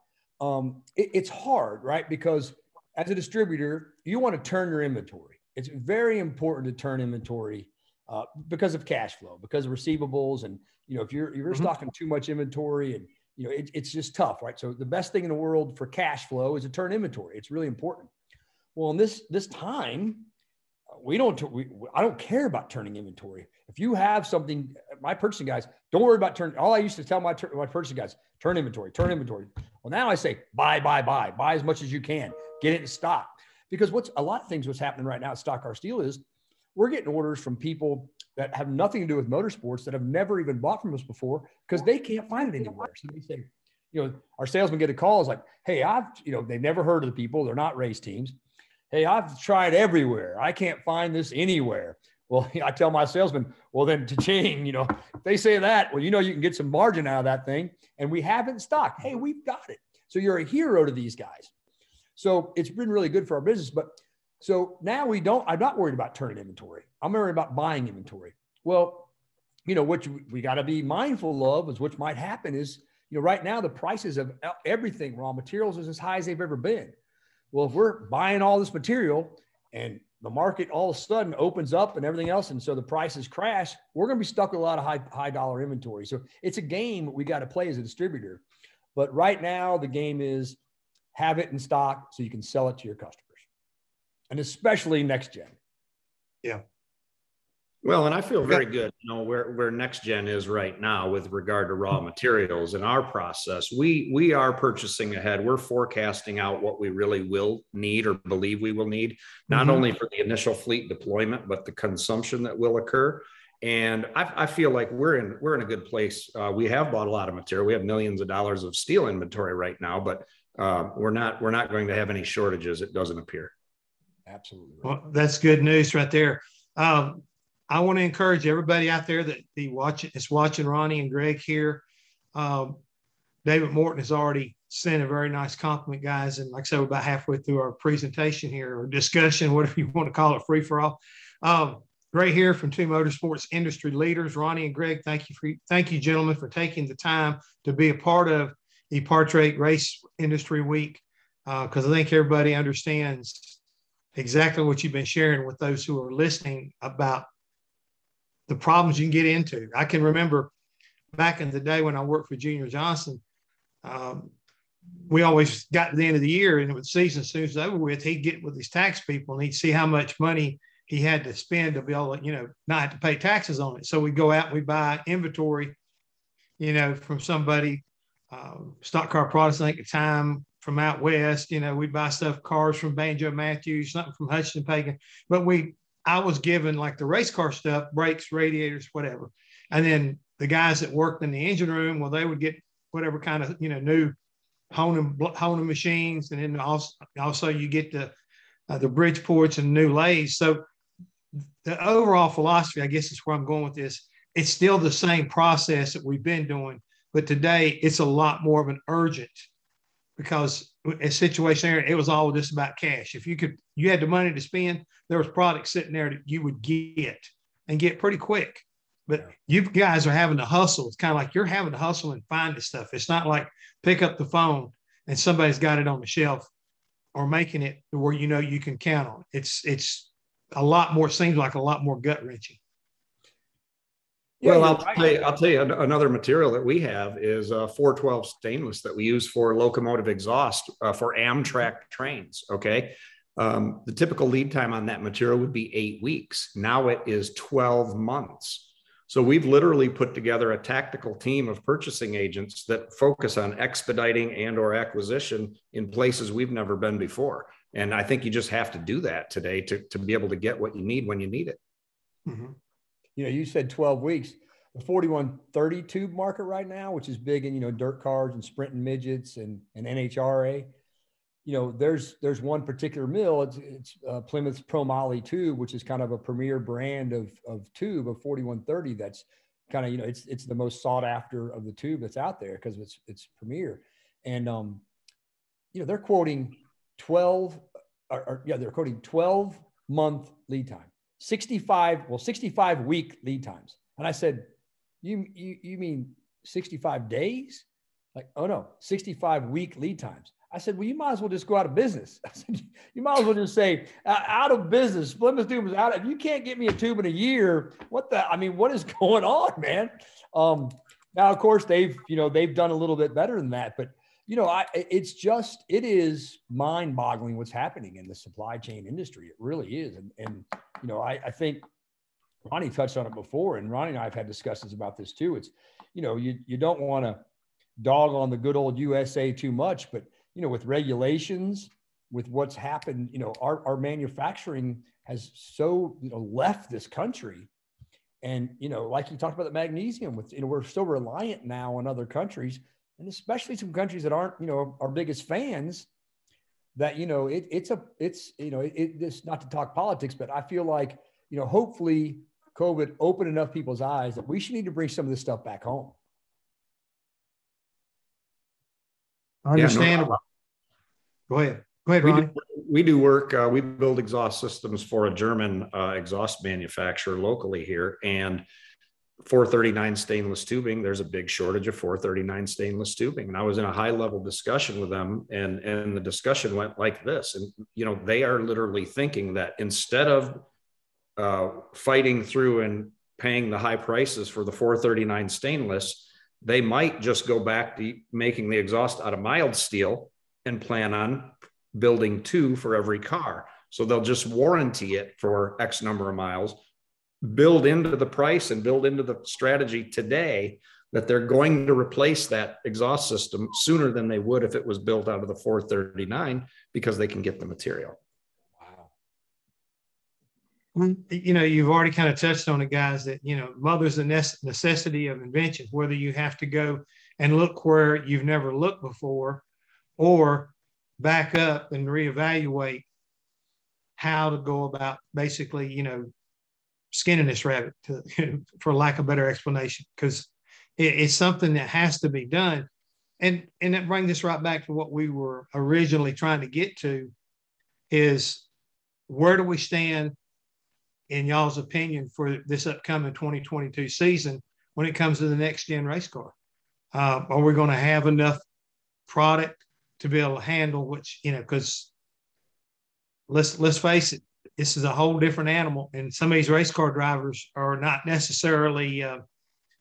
um, it, it's hard, right? Because as a distributor, you want to turn your inventory. It's very important to turn inventory uh, because of cash flow, because of receivables, and you know if you're you're mm-hmm. stocking too much inventory, and you know it, it's just tough, right? So the best thing in the world for cash flow is to turn inventory. It's really important. Well, in this this time, we don't we, I don't care about turning inventory. If you have something, my purchasing guys, don't worry about turning. All I used to tell my my purchasing guys, turn inventory, turn inventory. Well, now I say buy, buy, buy, buy as much as you can, get it in stock. Because what's a lot of things what's happening right now at Stock Car Steel is we're getting orders from people that have nothing to do with motorsports that have never even bought from us before because they can't find it anywhere. So they say, you know, our salesmen get a call. It's like, hey, I've, you know, they've never heard of the people. They're not race teams. Hey, I've tried everywhere. I can't find this anywhere. Well, [LAUGHS] I tell my salesman, well, then [LAUGHS] to chain, you know, they say that, well, you know, you can get some margin out of that thing and we have not in stock. Hey, we've got it. So you're a hero to these guys. So it's been really good for our business. But so now we don't, I'm not worried about turning inventory. I'm worried about buying inventory. Well, you know, what we got to be mindful of is which might happen is, you know, right now the prices of everything, raw materials is as high as they've ever been. Well, if we're buying all this material and the market all of a sudden opens up and everything else, and so the prices crash, we're going to be stuck with a lot of high high dollar inventory. So it's a game we got to play as a distributor. But right now, the game is have it in stock so you can sell it to your customers, and especially next gen. Yeah. Well, and I feel very good, you know, where, where next gen is right now with regard to raw materials in our process. We we are purchasing ahead. We're forecasting out what we really will need or believe we will need, not mm-hmm. only for the initial fleet deployment, but the consumption that will occur. And I, I, feel like we're in we're in a good place. Uh, we have bought a lot of material. We have millions of dollars of steel inventory right now, but uh, we're not we're not going to have any shortages. It doesn't appear. Absolutely. Right. Well, that's good news right there. Um, I want to encourage everybody out there that be watching is watching Ronnie and Greg here. Um, David Morton has already sent a very nice compliment, guys. And like I said, we're about halfway through our presentation here or discussion, [LAUGHS] whatever you want to call it, free for all. Um, Great here from two motorsports industry leaders, Ronnie and Greg. Thank you for thank you, gentlemen, for taking the time to be a part of the Portrait Race Industry Week because uh, I think everybody understands exactly what you've been sharing with those who are listening about the problems you can get into. I can remember back in the day when I worked for Junior Johnson, um, we always got to the end of the year and it with season as soon as over with, he'd get with his tax people and he'd see how much money he had to spend to be able to, you know, not to pay taxes on it. So we'd go out and we buy inventory, you know, from somebody, um, stock car Protestant at the time from out west. You know, we'd buy stuff, cars from Banjo Matthews, something from Hutcherson Pagan. But we, I was given like the race car stuff, brakes, radiators, whatever. And then the guys that worked in the engine room, well, they would get whatever kind of, you know, new honing, honing machines. And then also, also you get the, uh, the Bridgeports and new lathes. So the overall philosophy, I guess, is where I'm going with this. It's still the same process that we've been doing, but today it's a lot more of an urgent because a situation there, it was all just about cash. If you could, you had the money to spend, there was products sitting there that you would get and get pretty quick. But you guys are having to hustle. It's kind of like you're having to hustle and find the stuff. It's not like pick up the phone and somebody's got it on the shelf or making it where you know you can count on. It's it's a lot more seems like a lot more gut wrenching. Well, I'll right. tell you, I'll tell you another material that we have is uh, 412 stainless that we use for locomotive exhaust uh, for Amtrak trains. Okay. Um, the typical lead time on that material would be eight weeks. Now it is 12 months. So we've literally put together a tactical team of purchasing agents that focus on expediting and or acquisition in places we've never been before. And I think you just have to do that today to, to be able to get what you need when you need it. Mm-hmm. You know, you said 12 weeks. The 4130 tube market right now, which is big in, you know, dirt cars and sprinting midgets and, and NHRA, you know, there's there's one particular mill. It's, it's uh, Plymouth's Pro Molly tube, which is kind of a premier brand of of tube of 4130. That's kind of you know it's it's the most sought after of the tube that's out there because it's it's premier, and um, you know they're quoting 12 or, or, yeah, they're quoting 12 month lead time, 65, well, 65 week lead times. And I said, you, you, you mean 65 days? Like, oh no, 65 week lead times. I said, well, you might as well just go out of business. [LAUGHS] I said, you might as well just say out of business. Plymouth Tube is out. If you can't get me a tube in a year, what the, I mean, what is [LAUGHS] going on, man? Um, now, of course, they've, you know, they've done a little bit better than that, but you know, I, it's just, it is mind boggling what's happening in the supply chain industry. It really is. And, and you know, I, I think Ronnie touched on it before, and Ronnie and I have had discussions about this too. It's, you know, you, you don't want to dog on the good old USA too much, but, you know, with regulations, with what's happened, you know, our, our manufacturing has so, you know, left this country. And, you know, like you talked about the magnesium with, you know, we're still reliant now on other countries and especially some countries that aren't, you know, our biggest fans, that you know, it, it's a, it's you know, it, it's not to talk politics, but I feel like you know, hopefully, COVID opened enough people's eyes that we should need to bring some of this stuff back home. Understandable. Yeah, no Go ahead. Go ahead, Ronnie. We do, we do work. Uh, we build exhaust systems for a German uh, exhaust manufacturer locally here, and 439 stainless tubing there's a big shortage of 439 stainless tubing. And i was in a high level discussion with them and and the discussion went like this. And you know they are literally thinking that instead of uh, fighting through and paying the high prices for the 439 stainless they might just go back to making the exhaust out of mild steel and plan on building two for every car. So they'll just warranty it for x number of miles build into the price and build into the strategy today that they're going to replace that exhaust system sooner than they would if it was built out of the 439 because they can get the material. Wow. Mm-hmm. you know, you've already kind of touched on it, guys, that, you know, mother's the necessity of invention, whether you have to go and look where you've never looked before or back up and reevaluate how to go about basically, you know, skinning this rabbit, to, [LAUGHS] for lack of better explanation, because it, it's something that has to be done. And, and that brings us right back to what we were originally trying to get to is where do we stand in y'all's opinion for this upcoming 2022 season when it comes to the next gen race car? Uh, are we going to have enough product to be able to handle which you know because let's let's face it this is a whole different animal. And some of these race car drivers are not necessarily uh,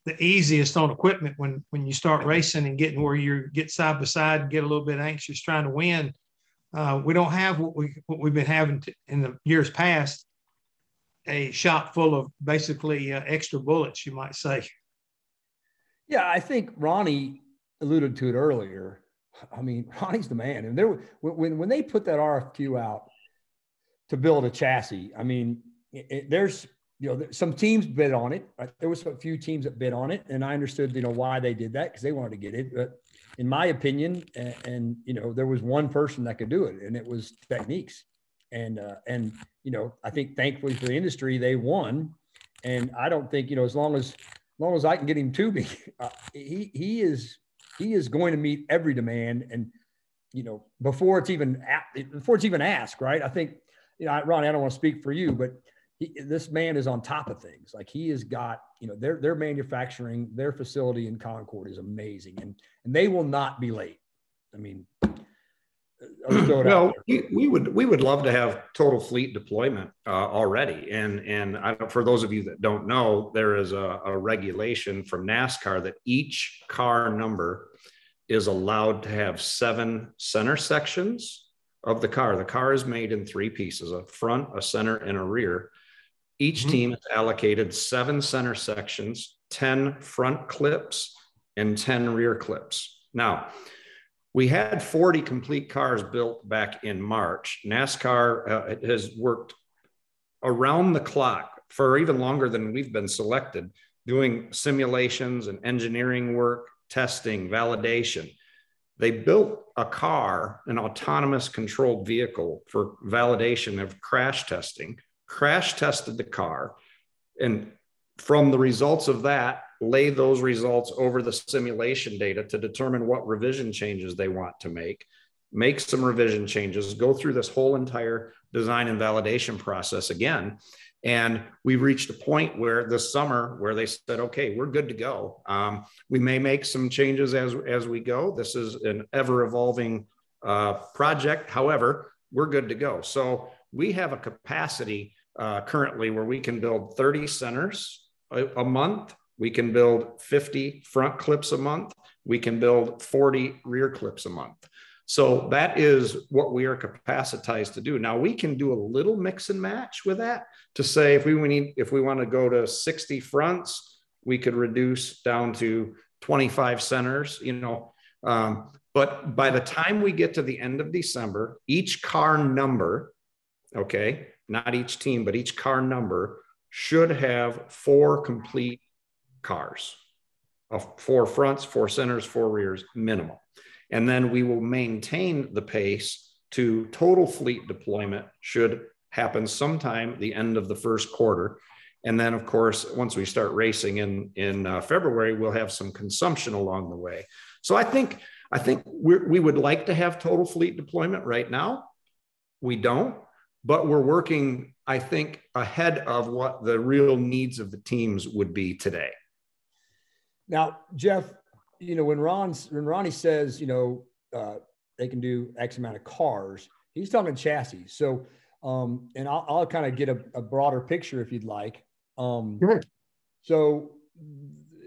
the easiest on equipment when when you start racing and getting where you get side by side and get a little bit anxious trying to win. Uh, we don't have what we what we've been having to, in the years past a shop full of basically uh, extra bullets you might say. Yeah i think ronnie alluded to it earlier. I mean, [LAUGHS] Ronnie's the man. And there, when when they put that RFQ out to build a chassis, I mean, it, there's you know some teams bid on it. Right? There was a few teams that bid on it, and I understood you know why they did that because they wanted to get it. But in my opinion, and, and, you know, there was one person that could do it, and it was Techniques. And uh, and you know, I think thankfully for the industry, they won. And I don't think you know as long as as long as I can get him to [LAUGHS] uh, he he is he is going to meet every demand and you know before it's even before it's even asked right i think you know ron i don't want to speak for you but he, this man is on top of things. Like he has got you know their their manufacturing their facility in concord is amazing and and they will not be late. I mean well, we, we, would we would love to have total fleet deployment uh, already, and and I, for those of you that don't know, there is a, a regulation from NASCAR that each car number is allowed to have seven center sections of the car. The car is made in three pieces: a front, a center, and a rear. Each mm-hmm. team is allocated seven center sections, ten front clips, and ten rear clips. Now we had 40 complete cars built back in March. NASCAR uh, has worked around the clock for even longer than we've been selected, doing simulations and engineering work, testing, validation. They built a car, an autonomous controlled vehicle for validation of crash testing, crash tested the car. And from the results of that, lay those results over the simulation data to determine what revision changes they want to make, make some revision changes, go through this whole entire design and validation process again. And we reached a point where this summer where they said, okay, we're good to go. Um, we may make some changes as, as we go. This is an ever evolving uh, project. However, we're good to go. So we have a capacity uh, currently where we can build 30 centers a, a month we can build 50 front clips a month. We can build 40 rear clips a month. So that is what we are capacitized to do. Now we can do a little mix and match with that to say if we need if we want to go to 60 fronts, we could reduce down to 25 centers, you know. Um, but by the time we get to the end of December, each car number, okay, not each team, but each car number should have four complete cars of four fronts, four centers, four rears, minimum. And then we will maintain the pace to total fleet deployment should happen sometime the end of the first quarter. And then, of course, once we start racing in in uh, February, we'll have some consumption along the way. So I think I think we would like to have total fleet deployment right now. We don't, but we're working, I think, ahead of what the real needs of the teams would be today. Now, Jeff, you know, when Ron's when Ronnie says, you know, uh, they can do X amount of cars, he's talking chassis. So, um, and I'll, I'll kind of get a, a, broader picture if you'd like. Um, sure. So,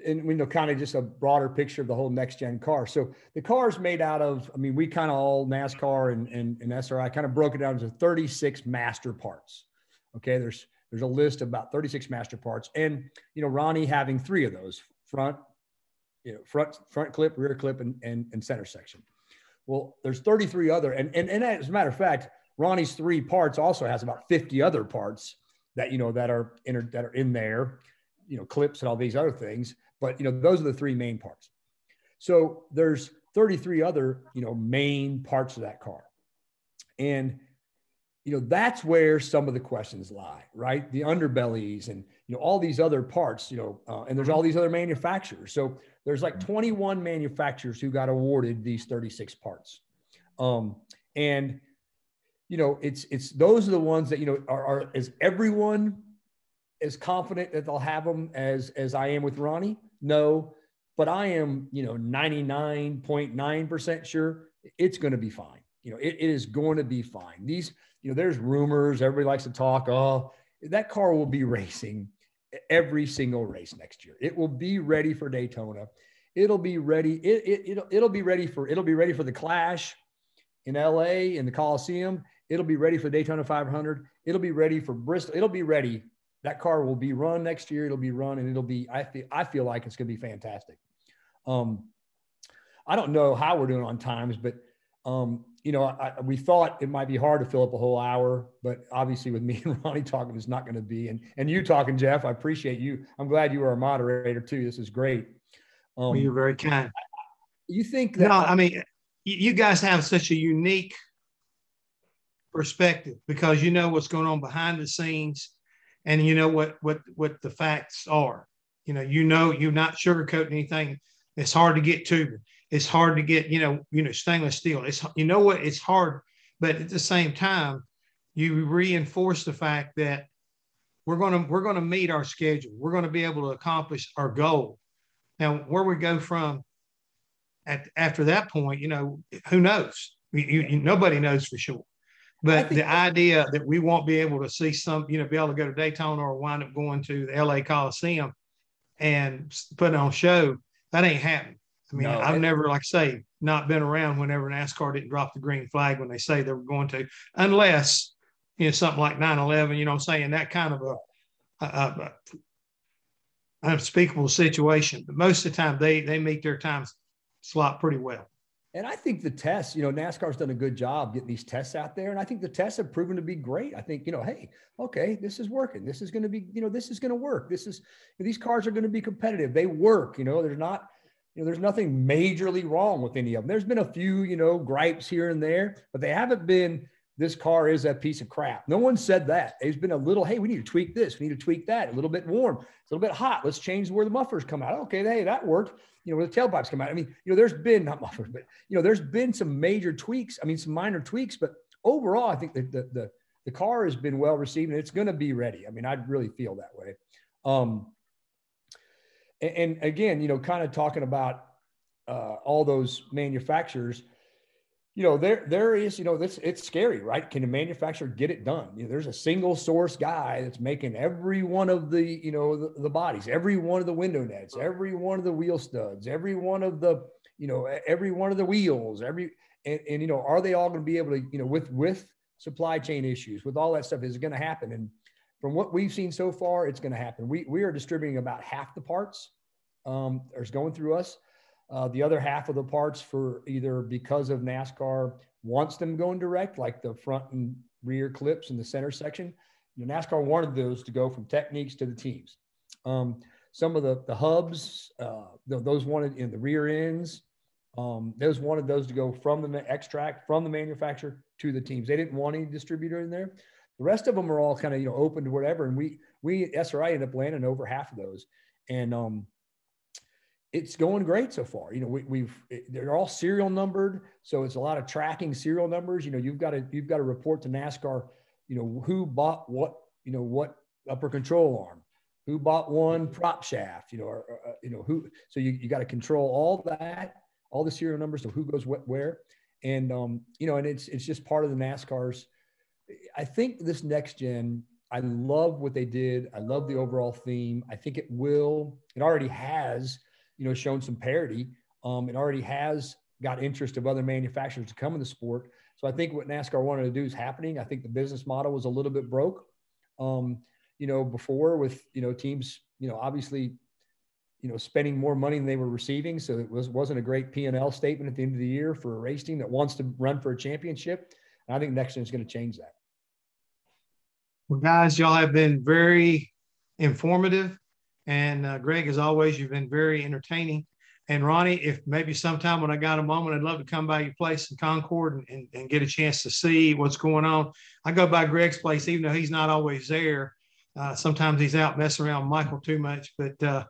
and you know, kind of just a broader picture of the whole next gen car. So the car is made out of, I mean, we kind of all NASCAR and, and, and SRI kind of broke it down into 36 master parts. Okay. There's, there's a list of about 36 master parts and, you know, Ronnie having three of those front, you know, front front clip, rear clip, and, and, and center section. Well, there's 33 other, and, and, and as a matter of fact, Ronnie's three parts also has about 50 other parts that you know that are in that are in there, you know, clips and all these other things. But you know, those are the three main parts. So there's 33 other you know main parts of that car, and you know that's where some of the questions lie, right? The underbellies and you know all these other parts, you know, uh, and there's all these other manufacturers. So there's like 21 manufacturers who got awarded these 36 parts, um, and you know, it's it's those are the ones that you know are, are is everyone as confident that they'll have them as as I am with Ronnie? No, but I am you know 99.9 percent sure it's going to be fine. You know, it, it is going to be fine. These you know, there's rumors. Everybody likes to talk. Oh, that car will be [LAUGHS] racing every single race next year. It will be ready for Daytona. It'll be ready. It, it, it'll, it'll be ready for it'll be ready for the Clash in LA in the Coliseum. It'll be ready for Daytona 500. It'll be ready for Bristol. It'll be ready. That car will be run next year. It'll be run, and it'll be. I feel. I feel like it's going to be fantastic. Um, I don't know how we're doing on times, but um, you know, I, we thought it might be hard to fill up a whole hour, but obviously with me and [LAUGHS] Ronnie talking, it's not going to be. And and you talking, Jeff, I appreciate you. I'm glad you were a moderator too. This is great. Um, well, you're very kind. You think that? No, I mean, you guys have such a unique perspective because you know what's going on behind the scenes and you know what what what the facts are you know you know you're not sugarcoating anything it's hard to get to it's hard to get you know you know stainless steel. It's you know what? It's hard but at the same time you reinforce the fact that we're going to we're going to meet our schedule. We're going to be able to accomplish our goal. Now where we go from at, after that point you know who knows? You, you, nobody knows for sure. But the idea that we won't be able to see some, you know, be able to go to Daytona or wind up going to the LA Coliseum and put on show, that ain't happening. I mean, no, I've never, like say, not been around whenever NASCAR didn't drop the green flag when they say they were going to, unless, you know, something like 9 11, you know I'm saying? That kind of a, a, a, unspeakable situation. But most of the time, they, they meet their time slot pretty well. And I think the tests, you know, NASCAR's done a good job getting these tests out there. And I think the tests have proven to be great. I think, you know, hey, okay, this is working. This is going to be, you know, this is going to work. This is, these cars are going to be competitive. They work, you know, there's not, you know, there's nothing majorly wrong with any of them. There's been a few, you know, gripes here and there, but they haven't been, this car is a piece of crap. No one said that. There's been a little, hey, we need to tweak this. We need to tweak that. A little bit warm, it's a little bit hot. Let's change where the mufflers come out. Okay, hey, that worked you know, where the tailpipes come out. I mean, you know, there's been not mufflers, but you know, there's been some major tweaks. I mean, some minor tweaks, but overall, I think the the the, the car has been well received and it's going to be ready. I mean, I really feel that way. Um, and, and again, you know, kind of talking about uh, all those manufacturers you know, there there is, you know, this it's scary, right? Can a manufacturer get it done? You know, there's a single source guy that's making every one of the, you know, the, the bodies, every one of the window nets, every one of the wheel studs, every one of the, you know, every one of the wheels, every and, and you know, are they all going to be able to, you know, with with supply chain issues, with all that stuff, is it going to happen? And from what we've seen so far, it's going to happen. We we are distributing about half the parts um, is going through us. Uh, the other half of the parts for either because of NASCAR wants them going direct, like the front and rear clips in the center section. You know, NASCAR wanted those to go from techniques to the teams. Um, some of the, the hubs, uh, those wanted in the rear ends, um, those wanted those to go from the extract from the manufacturer to the teams. They didn't want any distributor in there. The rest of them are all kind of you know open to whatever, and we we SRI ended up landing over half of those. And um, it's going great so far. You know, we, have they're all serial numbered, so it's a lot of tracking serial numbers. You know, you've got to you've got to report to NASCAR. You know, who bought what? You know, what upper control arm? Who bought one prop shaft? You know, or, or you know who? So you you got to control all that, all the serial numbers of who goes what where, and um, you know, and it's it's just part of the NASCAR's. I think this next gen. I love what they did. I love the overall theme. I think it will. It already has you know, shown some parity. Um, it already has got interest of other manufacturers to come in the sport. So I think what NASCAR wanted to do is happening. I think the business model was a little bit broke, um, you know, before with, you know, teams, you know, obviously, you know, spending more money than they were receiving. So it was, wasn't a great P&L statement at the end of the year for a race team that wants to run for a championship. And I think next gen is going to change that. Well, guys, y'all have been very informative. And uh, Greg, as always, you've been very entertaining. And Ronnie, if maybe sometime when I got a moment, I'd love to come by your place in Concord and, and, and get a chance to see what's going on. I go by Greg's place, even though he's not always there. Uh, sometimes he's out messing around Michael too much, but uh,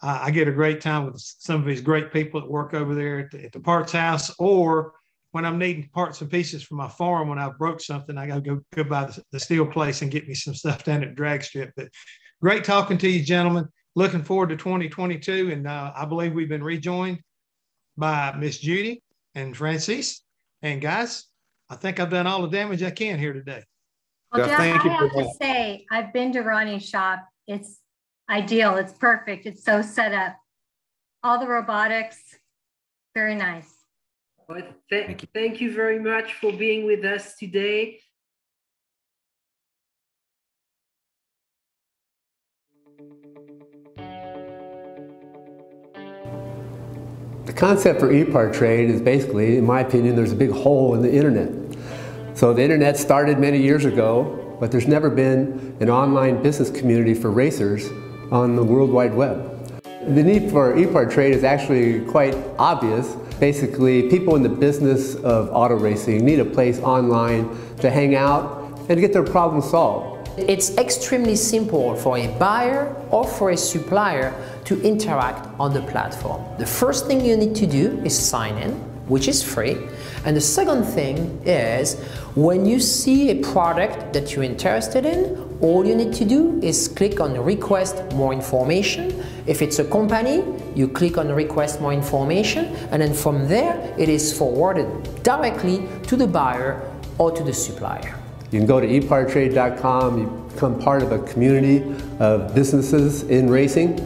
I get a great time with some of these great people that work over there at the, at the, parts house, or when I'm needing parts and pieces for my farm when I broke something, I got to go go by the, the, steel place and get me some stuff down at drag strip. But great talking to you, gentlemen. Looking forward to 2022, and uh, I believe we've been rejoined by Miss Judy and Francis. And guys, I think I've done all the damage I can here today. Well, Jeff, I have to say, I've been to Ronnie's shop. It's ideal. It's perfect. It's so set up. All the robotics, very nice. Well, th thank, you. thank you very much for being with us today. The concept for e-part trade is basically, in my opinion, there's a big hole in the internet. So the internet started many years ago, but there's never been an online business community for racers on the World Wide Web. The need for e-part trade is actually quite obvious. Basically, people in the business of auto racing need a place online to hang out and get their problems solved. It's extremely simple for a buyer or for a supplier to interact on the platform. The first thing you need to do is sign in, which is free. And the second thing is when you see a product that you're interested in, all you need to do is click on request more information. If it's a company, you click on request more information and then from there it is forwarded directly to the buyer or to the supplier. You can go to epartrade.com, you become part of a community of businesses in racing,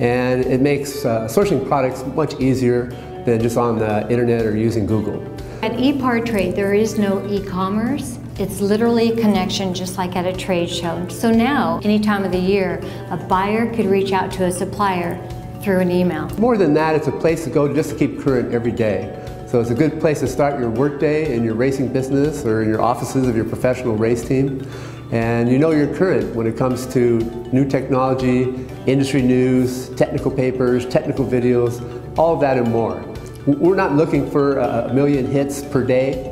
and it makes uh, sourcing products much easier than just on the internet or using Google. At ePartrade, there is no e-commerce. It's literally a connection just like at a trade show. So now, any time of the year, a buyer could reach out to a supplier through an email. More than that, it's a place to go just to keep current every day. So it's a good place to start your workday in your racing business or in your offices of your professional race team. And you know you're current when it comes to new technology, industry news, technical papers, technical videos, all of that and more. We're not looking for a million hits per day.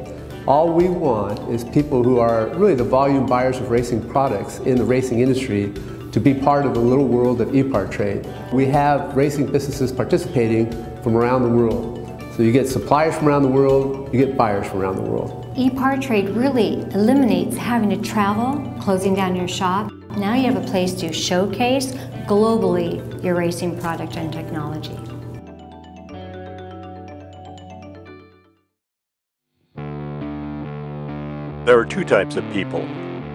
All we want is people who are really the volume buyers of racing products in the racing industry to be part of the little world of e-part trade. We have racing businesses participating from around the world. So you get suppliers from around the world, you get buyers from around the world. E-part trade really eliminates having to travel, closing down your shop. Now you have a place to showcase globally your racing product and technology. There are two types of people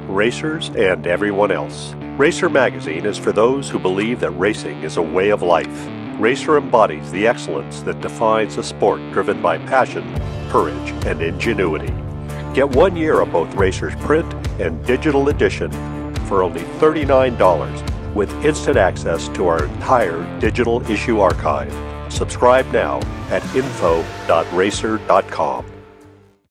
racers and everyone else. Racer Magazine is for those who believe that racing is a way of life Racer embodies the excellence that defines a sport driven by passion, courage, and ingenuity. Get one year of both Racer's print and digital edition for only $39 with instant access to our entire digital issue archive. Subscribe now at info.racer.com.